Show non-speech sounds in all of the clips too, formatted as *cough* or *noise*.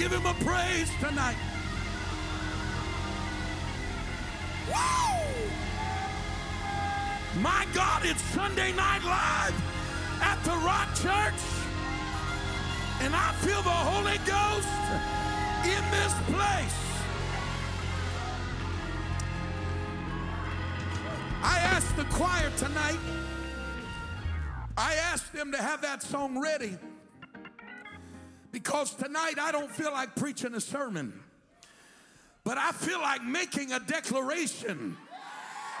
Give him a praise tonight. Woo! My God, it's Sunday Night Live at the Rock Church. And I feel the Holy Ghost in this place. I asked the choir tonight, them to have that song ready because tonight I don't feel like preaching a sermon, but I feel like making a declaration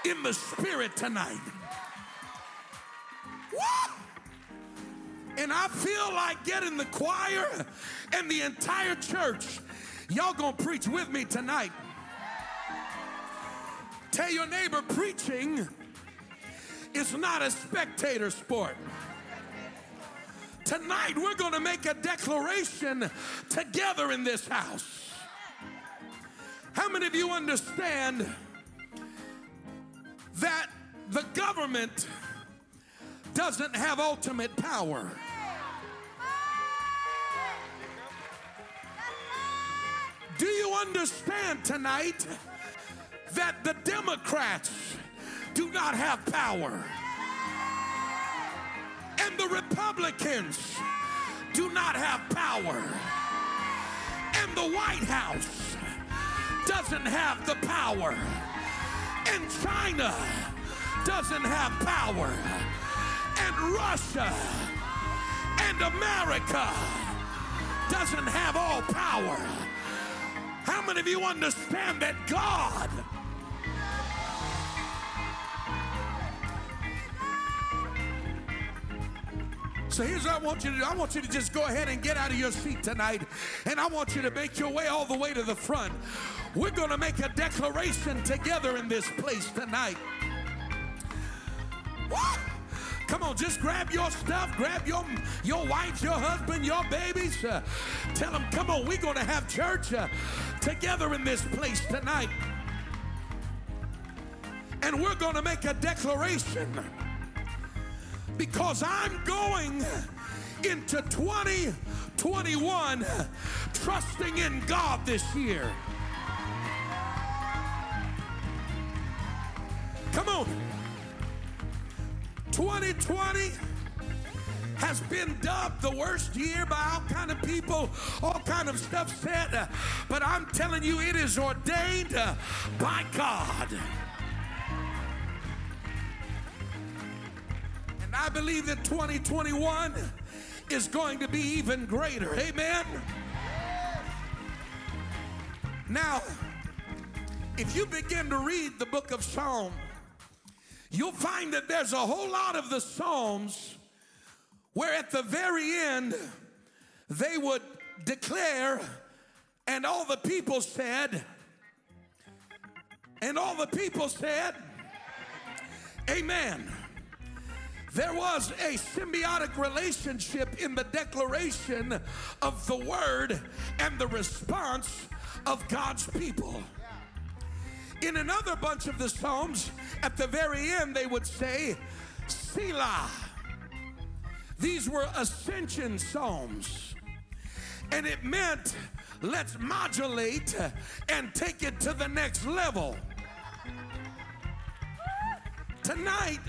in the spirit tonight. Woo! And I feel like getting the choir and the entire church. Y'all gonna preach with me tonight. Tell your neighbor preaching is not a spectator sport. Tonight, we're going to make a declaration together in this house. How many of you understand that the government doesn't have ultimate power? Do you understand tonight that the Democrats do not have power? And the Republicans do not have power. And the White House doesn't have the power. And China doesn't have power. And Russia and America doesn't have all power. How many of you understand that God So here's what I want you to do. I want you to just go ahead and get out of your seat tonight, and I want you to make your way all the way to the front. We're going to make a declaration together in this place tonight. Come on, just grab your stuff, grab your your wife, your husband, your babies. Uh, tell them, come on, we're going to have church uh, together in this place tonight. And we're going to make a declaration because I'm going into 2021 trusting in God this year. Come on. 2020 has been dubbed the worst year by all kind of people, all kind of stuff said, but I'm telling you, it is ordained by God. I believe that 2021 is going to be even greater. Amen. Now, if you begin to read the book of Psalm, you'll find that there's a whole lot of the Psalms where at the very end they would declare, and all the people said, and all the people said, Amen. There was a symbiotic relationship in the declaration of the word and the response of God's people. In another bunch of the Psalms, at the very end, they would say, Selah. These were ascension Psalms. And it meant, let's modulate and take it to the next level. Tonight,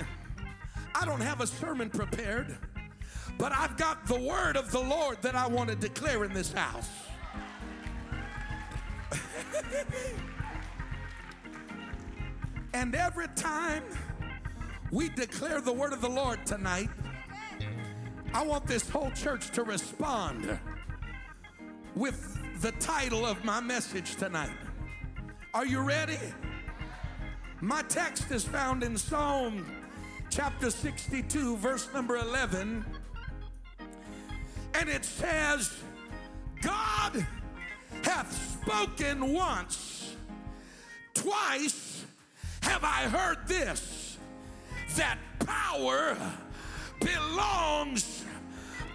I don't have a sermon prepared, but I've got the word of the Lord that I want to declare in this house. *laughs* and every time we declare the word of the Lord tonight, I want this whole church to respond with the title of my message tonight. Are you ready? My text is found in Psalm chapter 62, verse number 11. And it says, God hath spoken once, twice have I heard this, that power belongs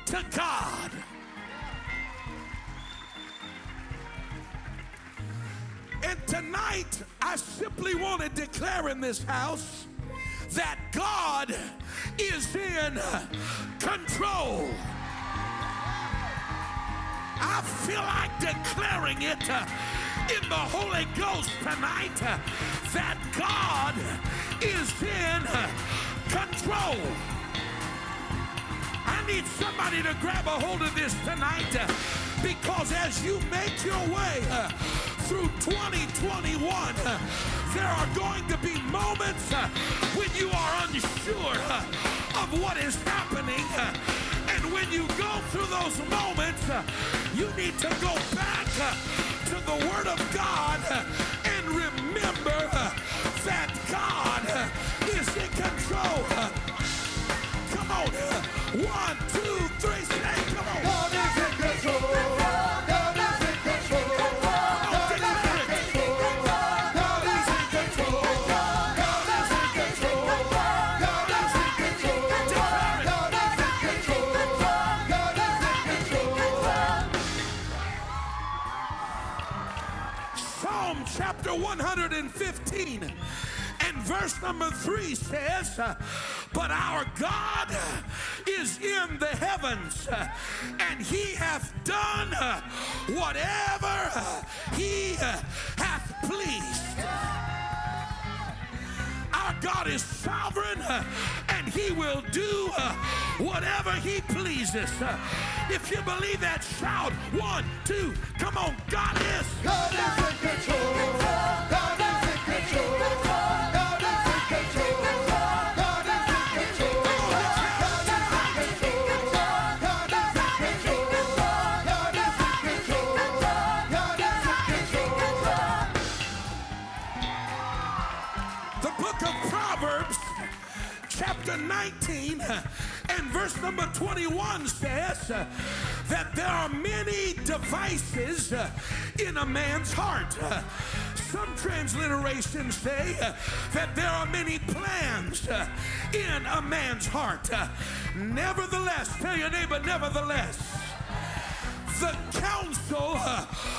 to God. And tonight, I simply want to declare in this house that God is in control. I feel like declaring it uh, in the Holy Ghost tonight uh, that God is in control. I need somebody to grab a hold of this tonight uh, because as you make your way through 2021, uh, there are going to be moments uh, when you are unsure of what is happening. uh, And when you go through those moments, uh, you need to go back uh, to the Word of God uh, and remember uh, that God uh, is in control. Uh, Come on. uh, One, two, verse number 3 says, But our God is in the heavens, and he hath done whatever he hath pleased. Our God is sovereign and he will do whatever he pleases. If you believe that, shout one, two, come on, God is. God is in control. *laughs* and verse number 21 says uh, that there are many devices uh, in a man's heart. Uh, Some transliterations say that there are many plans in a man's heart. Nevertheless, tell your neighbor, nevertheless the counsel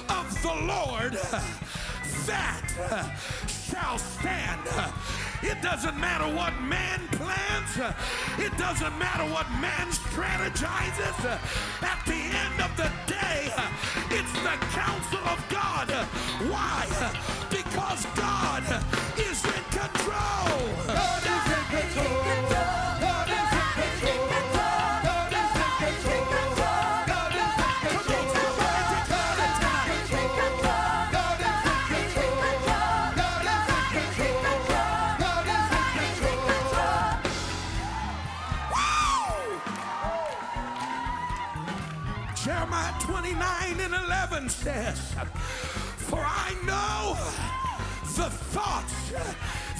of the Lord that shall stand. It doesn't matter what man plans. It doesn't matter what man strategizes. At the end of the day, it's the counsel says, For I know the thoughts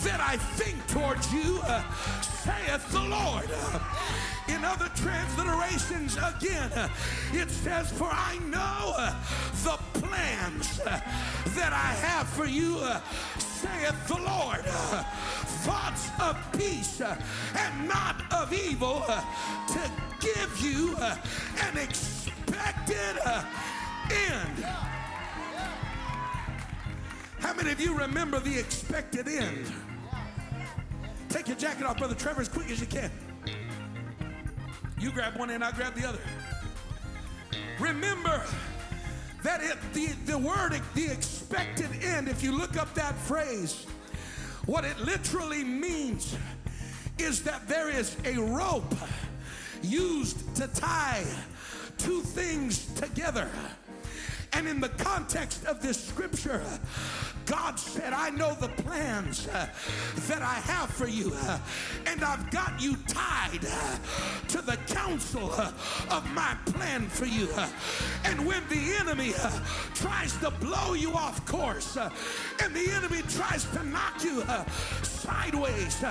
that I think towards you, uh, saith the Lord. In other transliterations, again, uh, it says, For I know uh, the plans that I have for you, saith the Lord. Thoughts of peace and not of evil to give you an expected end. How many of you remember the expected end? Take your jacket off, Brother Trevor, as quick as you can. You grab one end, I grab the other. Remember that it, the, the word, the expected end, if you look up that phrase, what it literally means is that there is a rope used to tie two things together. And in the context of this scripture, God said, I know the plans uh, that I have for you, uh, and I've got you tied uh, to the counsel uh, of my plan for you. uh, and when the enemy uh, tries to blow you off course, and the enemy tries to knock you sideways,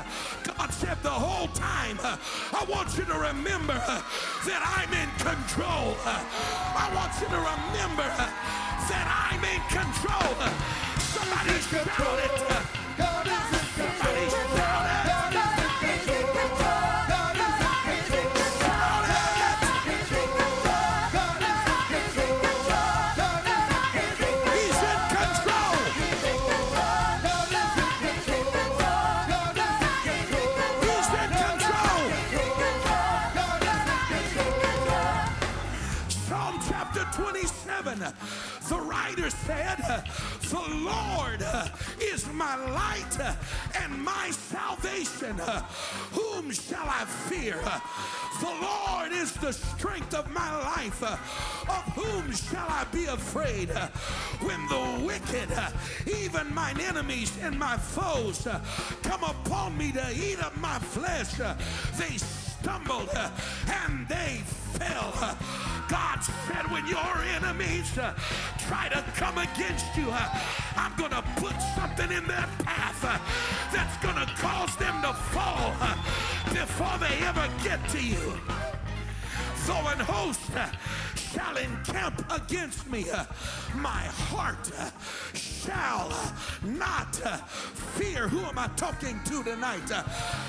God said the whole time, I want you to remember that I'm in control. I want you to remember that I'm in control. Uh, Somebody it. Uh, God is in Somebody control. it. In control. In control. In control. In control. He's in control. He's in control. Is in control. Psalm chapter 27 the writer said, The Lord uh, is my light uh, and my salvation. Uh, whom shall I fear? The Lord is the strength of my life. Of whom shall I be afraid? When the wicked, even mine enemies and my foes, come upon me to eat up my flesh, they stumbled and they fell. God said, when your enemies uh, try to come against you, uh, I'm going to put something in their path uh, that's going to cause them to fall before they ever get to you. Though an host uh, shall encamp against me, uh, my heart uh, shall not fear. Who am I talking to tonight?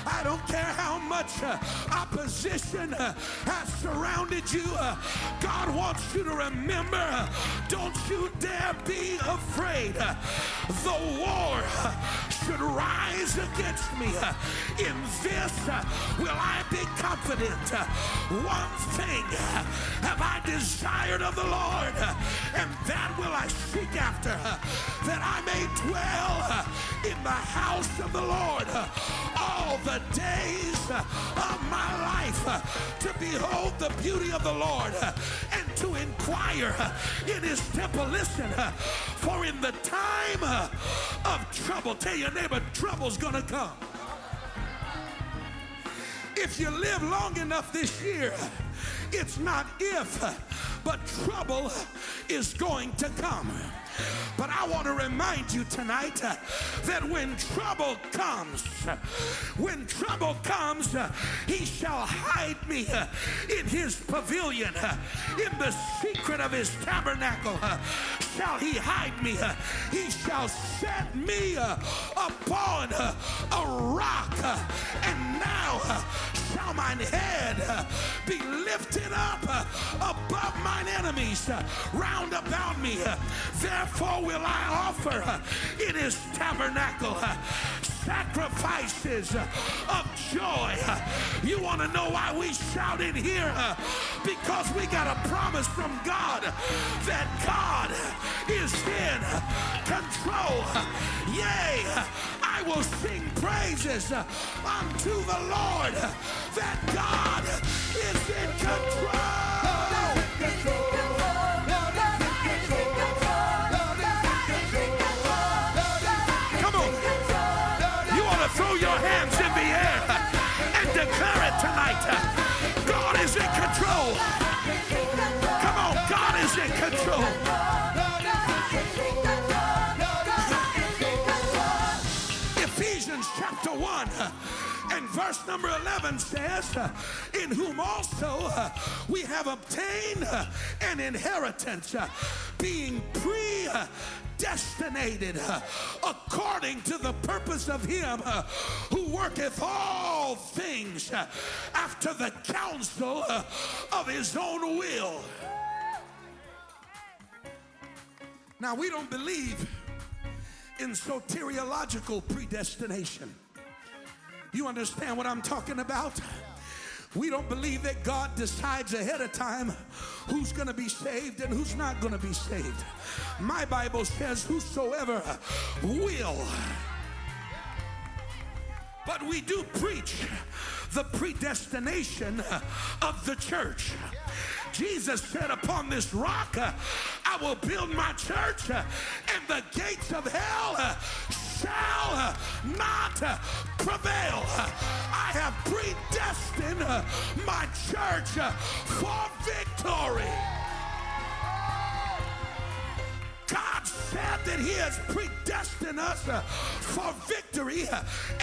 I don't care how much opposition has surrounded you. God wants you to remember don't you dare be afraid. The war should rise against me. In this will I be confident. One thing have I desired of the Lord, and that will I seek after, that I may dwell in the house of the Lord all the days of my life, to behold the beauty of the Lord and to inquire in his temple. Listen, for in the time of trouble, tell your neighbor, trouble's gonna come. If you live long enough this year, it's not if, but trouble is going to come. But I want to remind you tonight uh, that when trouble comes, when trouble comes, uh, he shall hide me uh, in his pavilion, uh, in the secret of his tabernacle. uh, shall he hide me? uh, he shall set me uh, upon uh, a rock, uh, and now uh, shall mine head uh, be lifted up uh, above mine enemies uh, round about me. Uh, Therefore will I offer uh, in his tabernacle uh, sacrifices uh, of joy. Uh, you want to know why we shout in here? Uh, because we got a promise from God uh, that God is in control. Yea, I will sing praises unto the Lord that God is in control. Control. Come on, God is in control. Verse number 11 says, uh, In whom also uh, we have obtained uh, an inheritance, being predestinated uh, according to the purpose of Him who worketh all things after the counsel of His own will. Now, we don't believe in soteriological predestination. You understand what I'm talking about? We don't believe that God decides ahead of time who's going to be saved and who's not going to be saved. My Bible says, Whosoever will. But we do preach the predestination of the church. Jesus said, Upon this rock I will build my church, and the gates of hell shall not prevail. I have predestined my church for victory. God said that He has predestined us for victory,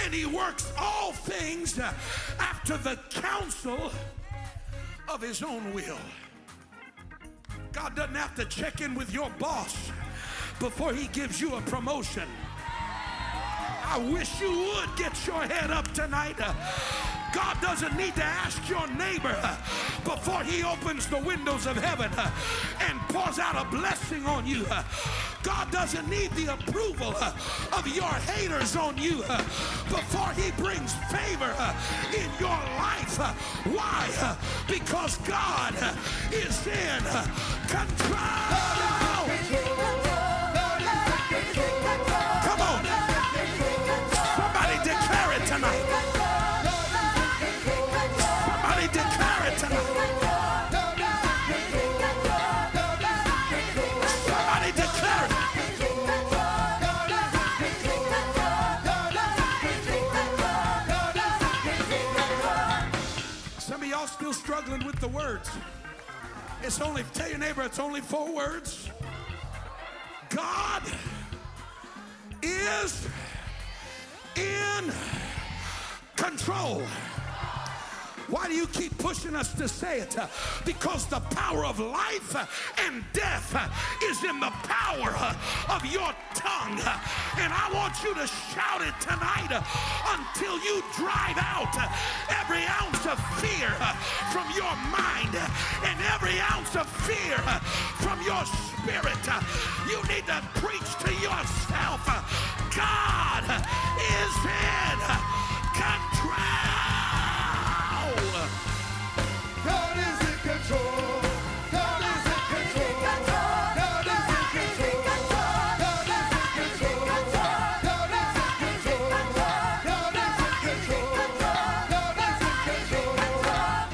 and He works all things after the counsel of His own will. God doesn't have to check in with your boss before He gives you a promotion. I wish you would get your head up tonight. God doesn't need to ask your neighbor before he opens the windows of heaven and pours out a blessing on you. God doesn't need the approval of your haters on you before he brings favor in your life. Why? Because God is in control. It's only, tell your neighbor, it's only four words. God is in control. Why do you keep pushing us to say it? Because the power of life and death is in the power of your tongue. And I want you to shout it tonight until you drive out every ounce of fear from your mind and every ounce of fear from your spirit. You need to preach to yourself. God is in God is in control. God is in control. God is in control. God is in control. God is in control. God is in control. God is in control.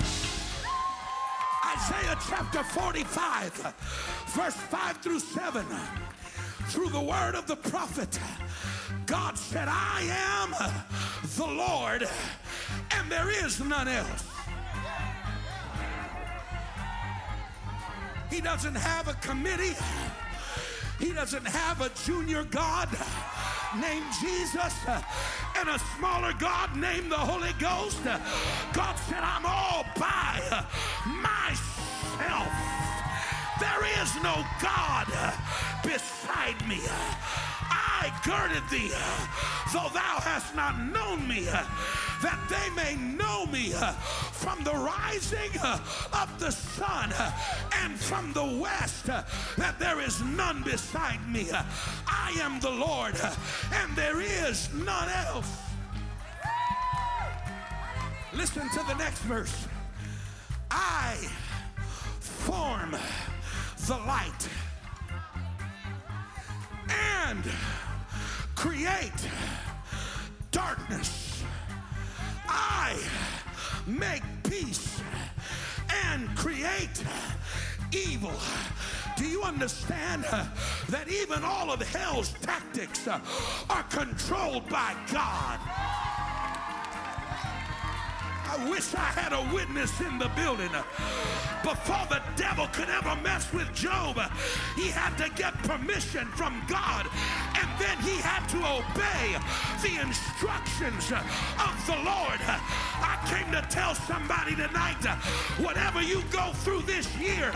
Isaiah chapter 45, verse 5 through 7. Through the word of the prophet, God said, I am the Lord, and there is none else. He doesn't have a committee. He doesn't have a junior God named Jesus and a smaller God named the Holy Ghost. God said, I'm all by myself. There is no God beside me. I girded thee, though thou hast not known me, that they may know me from the rising of the sun and from the west, that there is none beside me. I am the Lord, and there is none else. Listen to the next verse. I form the light and create darkness. I make peace and create evil. Do you understand that even all of hell's tactics are controlled by God? I wish I had a witness in the building. Before the devil could ever mess with Job, he had to get permission from God, and then he had to obey the instructions of the Lord. I came to tell somebody tonight whatever you go through this year,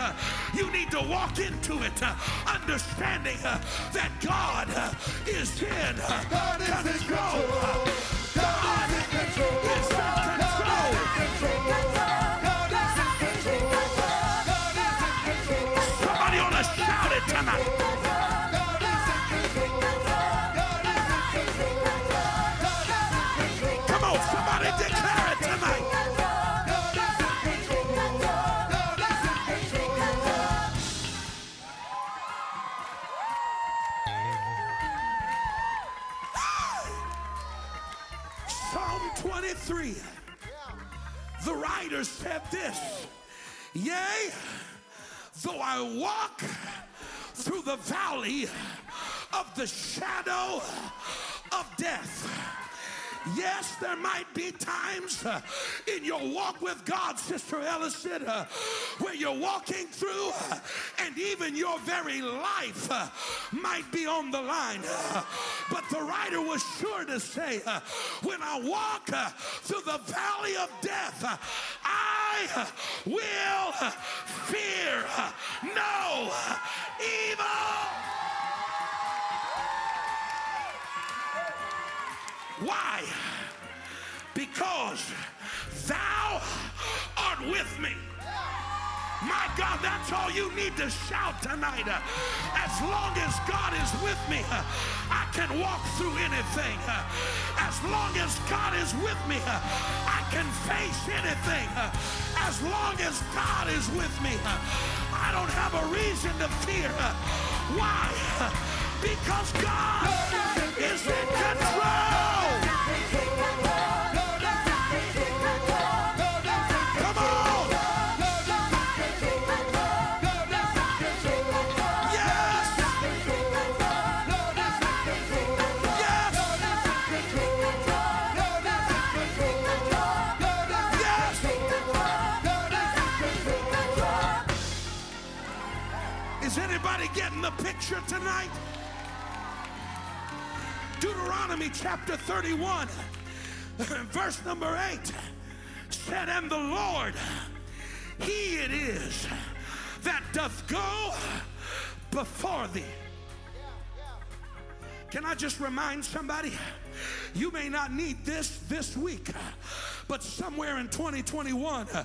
you need to walk into it understanding that God is in God is control. God is in Said this Yea, though I walk through the valley of the shadow of death. Yes, there might be times uh, in your walk with God, Sister Ellison, uh, where you're walking through uh, and even your very life uh, might be on the line. Uh, but the writer was sure to say, uh, when I walk through the valley of death, I will fear no evil. Why? Because thou art with me. My God, that's all you need to shout tonight. As long as God is with me, I can walk through anything. As long as God is with me, I can face anything. As long as God is with me, I don't have a reason to fear. Why? Because God is in control. The picture tonight? Deuteronomy chapter 31, *laughs* verse number 8 said, And the Lord, He it is that doth go before thee. Can I just remind somebody? You may not need this this week, but somewhere in 2021, uh,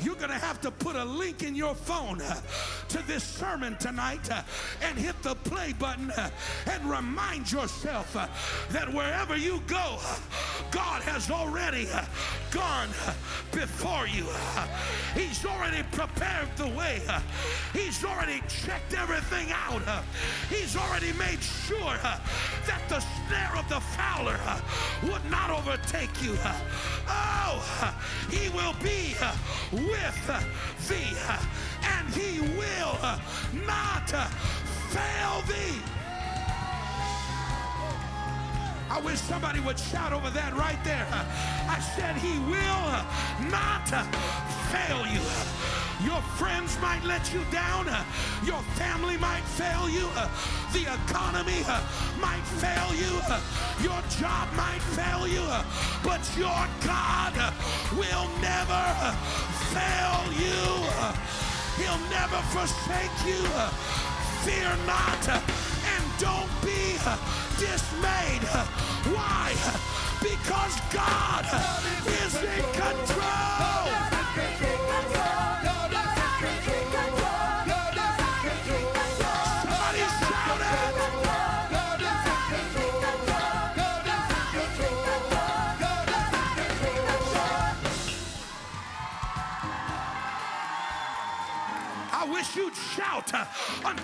you're going to have to put a link in your phone uh, to this sermon tonight uh, and hit the play button uh, and remind yourself uh, that wherever you go, uh, God has already gone before you. He's already prepared the way. He's already checked everything out. He's already made sure that the snare of the fowler would not overtake you. Oh, he will be with thee, and he will not fail thee. I wish somebody would shout over that right there. I said, He will not fail you. Your friends might let you down. Your family might fail you. The economy might fail you. Your job might fail you. But your God will never fail you. He'll never forsake you. Fear not and don't be dismayed. Why? Because God is in control.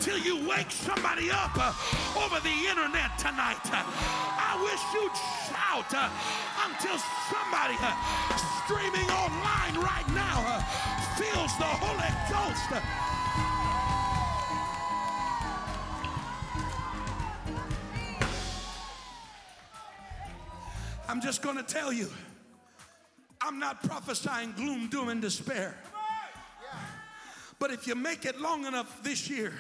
Until you wake somebody up uh, over the internet tonight. Uh, I wish you'd shout uh, until somebody streaming online right now feels the Holy Ghost. I'm just going to tell you, I'm not prophesying gloom, doom, and despair. But if you make it long enough this year,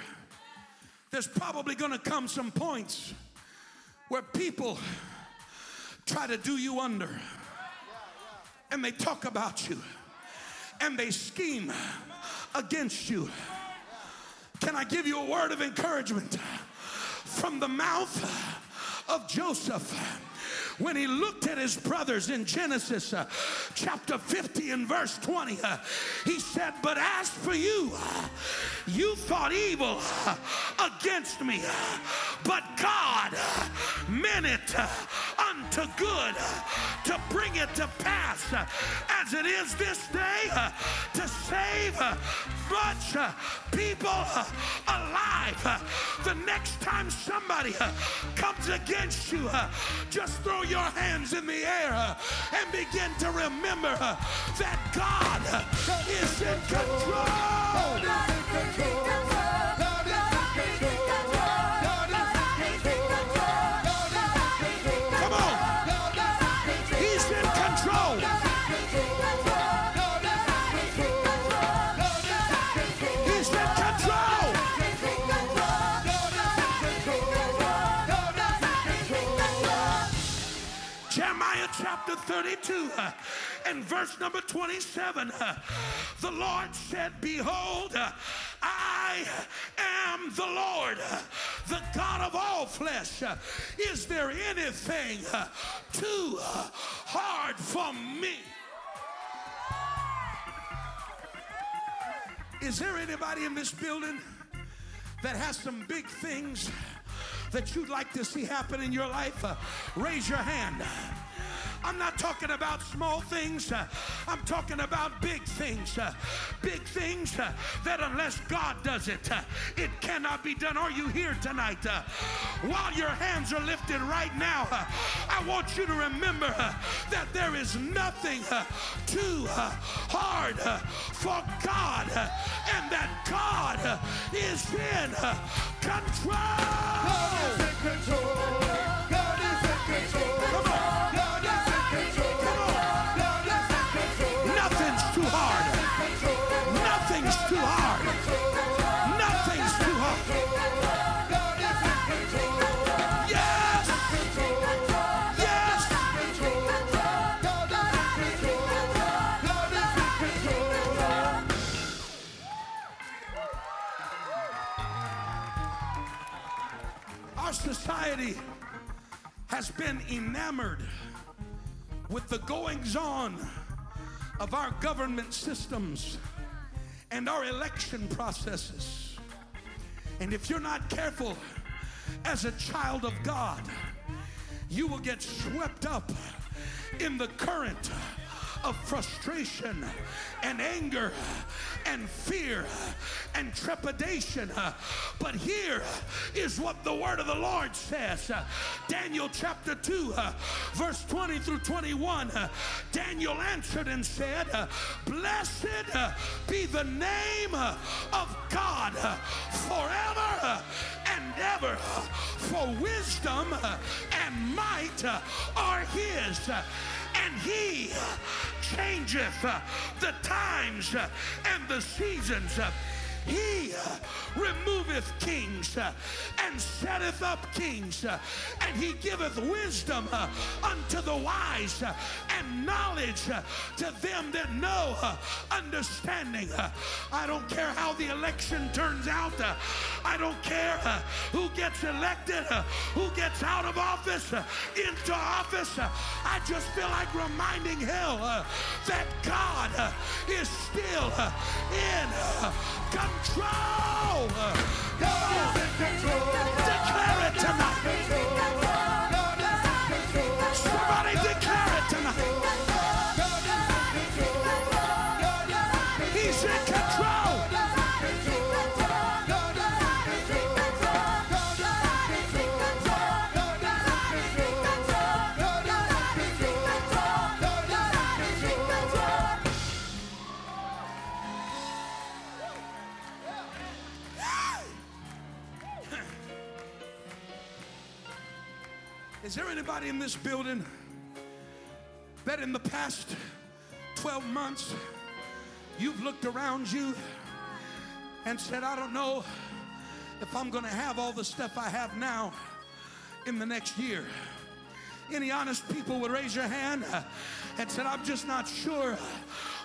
there's probably going to come some points where people try to do you under and they talk about you and they scheme against you. Can I give you a word of encouragement from the mouth of Joseph? When he looked at his brothers in Genesis uh, chapter 50 and verse 20, uh, he said, But as for you, uh, you thought evil uh, against me, uh, but God uh, meant it uh, unto good uh, to bring it to pass as it is this day to save much people alive. The next time somebody comes against you, just throw your hands in the air uh, and begin to remember uh, that God uh, is in control. 32 uh, and verse number 27. uh, the Lord said, Behold, uh, I am the Lord, uh, the God of all flesh. Uh, Is there anything uh, too hard for me? Is there anybody in this building that has some big things that you'd like to see happen in your life? Uh, raise your hand. I'm not talking about small things. I'm talking about big things. Big things that unless God does it, it cannot be done. Are you here tonight? While your hands are lifted right now, I want you to remember that there is nothing too hard for God and that God is in uh, God is in control. With the goings on of our government systems and our election processes. And if you're not careful as a child of God, you will get swept up in the current of frustration and anger and fear and trepidation. But here is what the word of the Lord says Daniel chapter 2, verse 20 through 21. Daniel answered and said, Blessed be the name of God forever and ever, for wisdom and might are his and he changeth the times and the seasons. He uh, removeth kings uh, and setteth up kings, uh, and he giveth wisdom uh, unto the wise uh, and knowledge uh, to them that know understanding. I don't care how the election turns out. I don't care who gets elected, who gets out of office, into office. I just feel like reminding hell that God is still in control. God is in control. There anybody in this building that in the past 12 months you've looked around you and said, I don't know if I'm going to have all the stuff I have now in the next year? Any honest people would raise your hand and said, I'm just not sure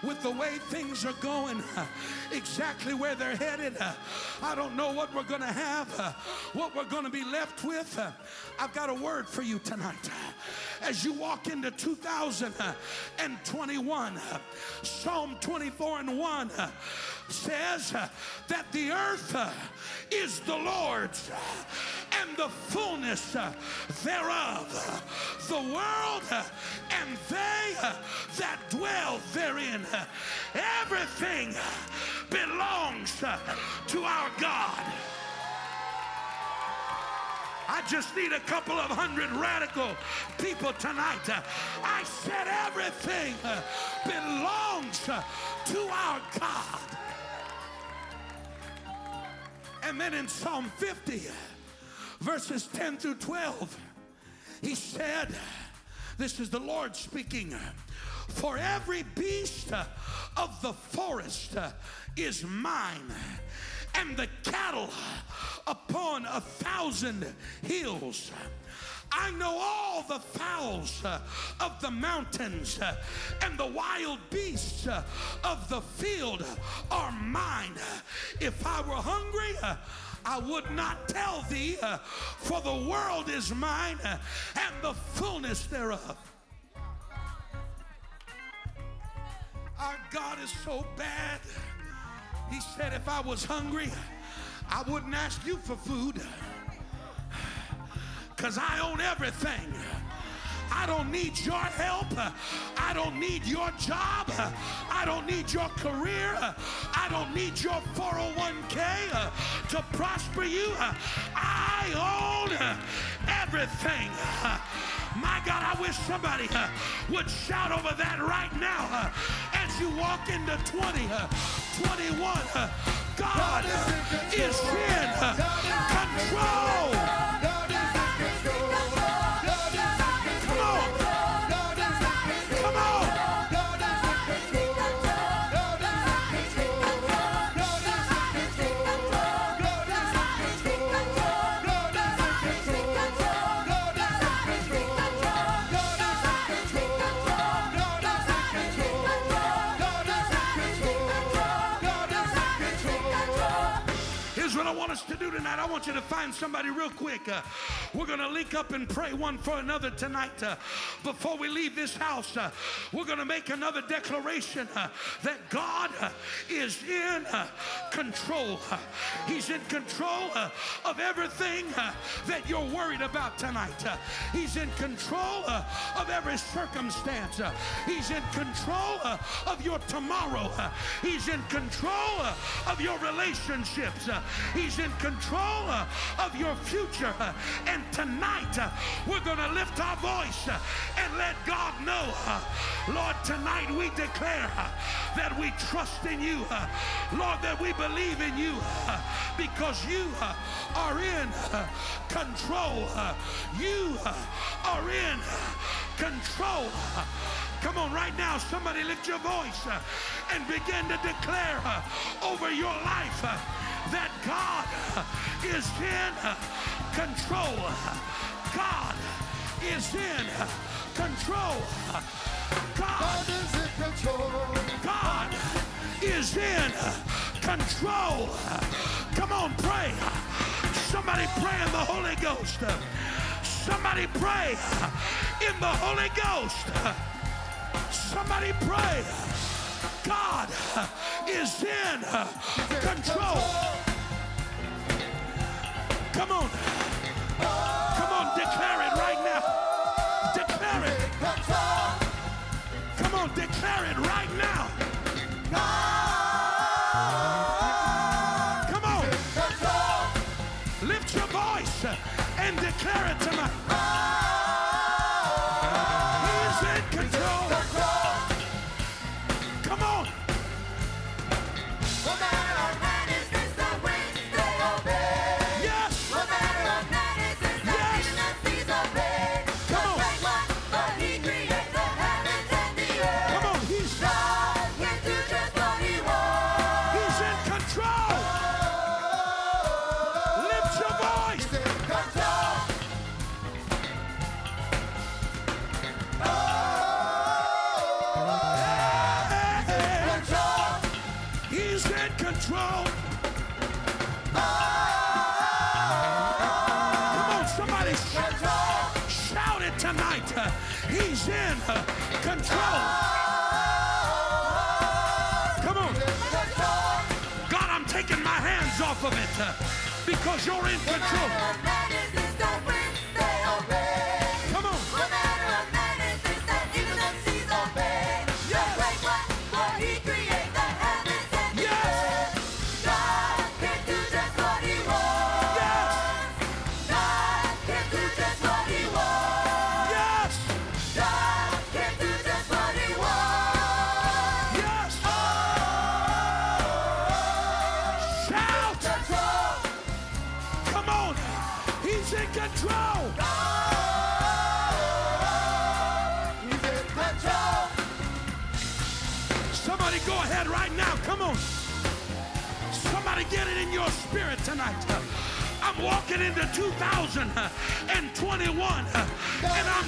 with the way things are going, *laughs* exactly where they're headed. I don't know what we're going to have, *laughs* what we're going to be left with. I've got a word for you tonight. As you walk into 2021, uh, Psalm 24 and 1 uh, says that the earth is the Lord's and the fullness thereof, the world and they that dwell therein. Everything belongs to our God. I just need a couple of hundred radical people tonight. I said everything belongs to our God. And then in Psalm 50, verses 10 through 12, he said, This is the Lord speaking. For every beast of the forest is mine, and the cattle upon a thousand hills. I know all the fowls of the mountains and the wild beasts of the field are mine. If I were hungry, I would not tell thee, for the world is mine and the fullness thereof. Our God is so bad. He said, if I was hungry, I wouldn't ask you for food because I own everything. I don't need your help. I don't need your job. I don't need your career. I don't need your 401k to prosper you. I own everything. My God, I wish somebody would shout over that right now as you walk into 2021. God is in control. Want you to find somebody real quick. Uh, we're going to link up and pray one for another tonight. Uh, before we leave this house, uh, we're going to make another declaration uh, that God uh, is in uh, control. Uh, he's in control uh, of everything that you're worried about tonight. He's in control of every circumstance. He's in control of your tomorrow. He's in control of your relationships. He's in control of your future. And tonight, we're going to lift our voice and let God know, Lord, tonight we declare that we trust in you. Lord, that we believe in you because you are in control. You are in control. Come on, right now, somebody lift your voice and begin to declare over your life that God is in control. God is in control. God, is in control. God is in control. Come on, pray. Somebody pray in the Holy Ghost. Somebody pray in the Holy Ghost. Somebody pray. God is in control. Come on. Off of it uh, because you're in control. 2021 uh, and I'm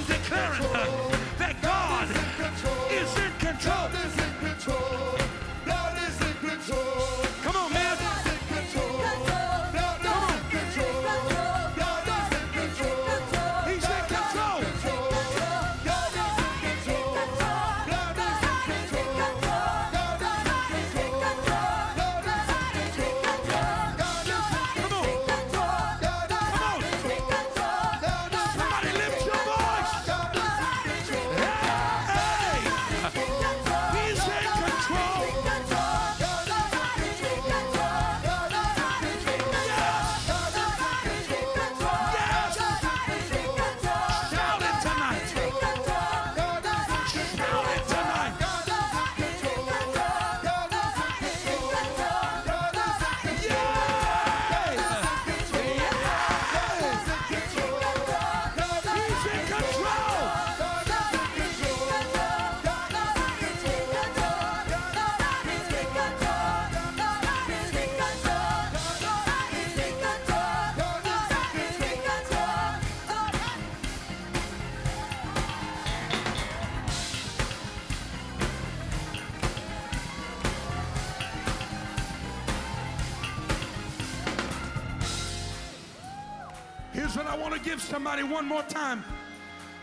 give somebody one more time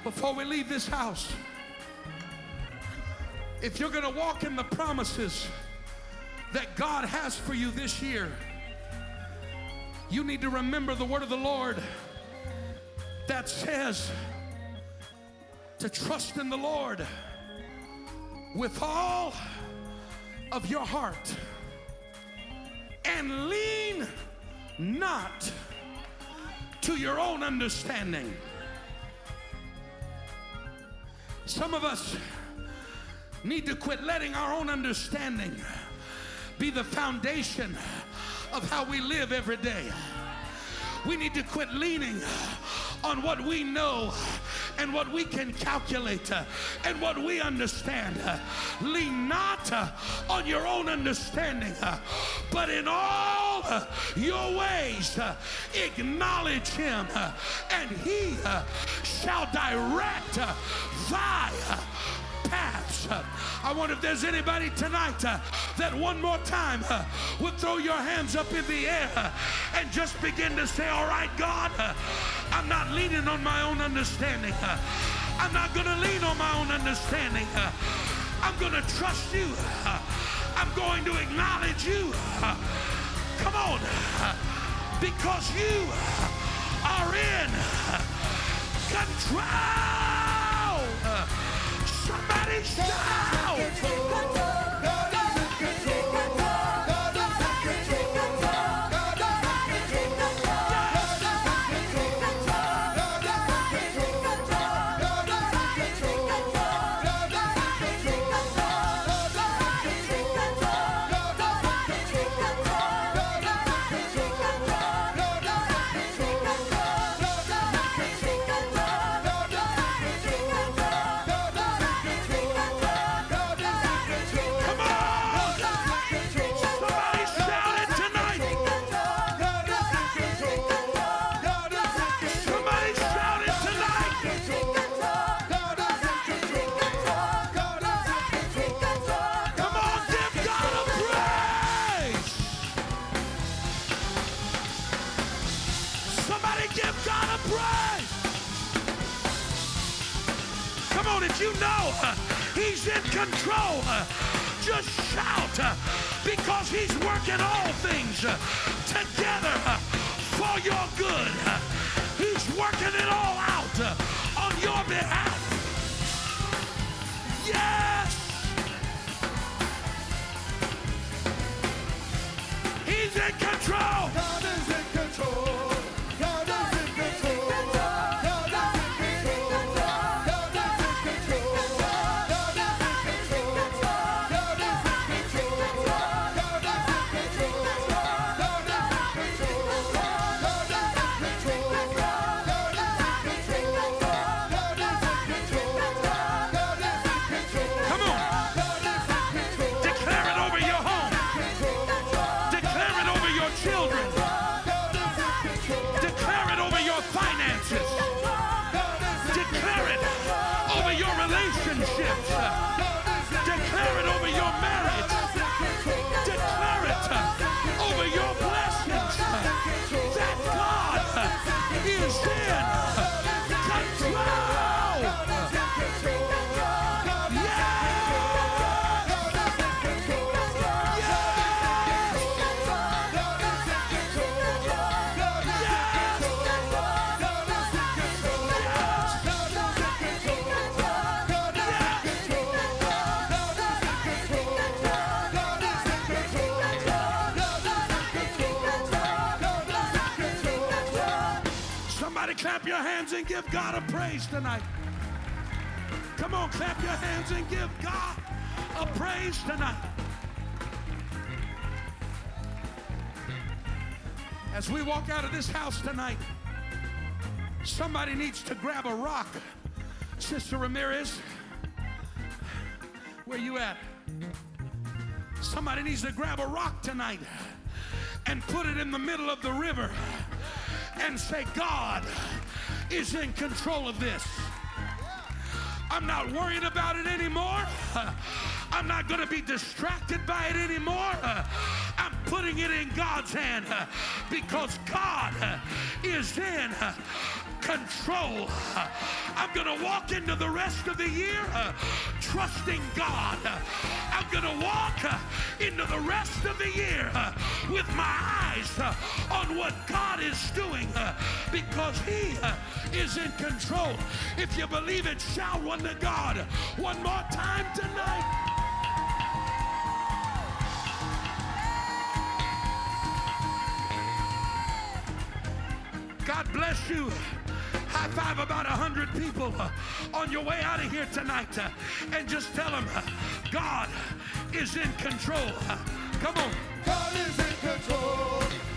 before we leave this house. If you're going to walk in the promises that God has for you this year, you need to remember the word of the Lord that says to trust in the Lord with all of your heart and lean not to your own understanding. Some of us need to quit letting our own understanding be the foundation of how we live every day. We need to quit leaning on what we know and what we can calculate uh, and what we understand. Uh, lean not uh, on your own understanding, uh, but in all uh, your ways uh, acknowledge him, and he shall direct thy paths. I wonder if there's anybody tonight uh, that one more time uh, would throw your hands up in the air uh, and just begin to say, All right, God, uh, I'm not leaning on my own understanding. Uh, I'm not going to lean on my own understanding. Uh, I'm going to trust you. I'm going to acknowledge you. Come on, because you are in control. Somebody shout! He's in control, just shout because He's working all things together for your good. He's working it all out on your behalf. Yes! Somebody clap your hands and give God a praise tonight. Come on, clap your hands and give God a praise tonight. As we walk out of this house tonight, somebody needs to grab a rock. Sister Ramirez, where you at? Somebody needs to grab a rock tonight and put it in the middle of the river and say, God is in control of this. I'm not worried about it anymore. *laughs* I'm not going to be distracted by it anymore. *laughs* I'm putting it in God's hand *laughs* because God is in control. I'm going to walk into the rest of the year uh, trusting God. I'm going to walk uh, into the rest of the year uh, with my eyes on what God is doing because He is in control. If you believe it, shout one to God one more time tonight. God bless you. High five about a hundred people uh, on your way out of here tonight uh, and just tell them uh, God is in control. Come on. God is in control.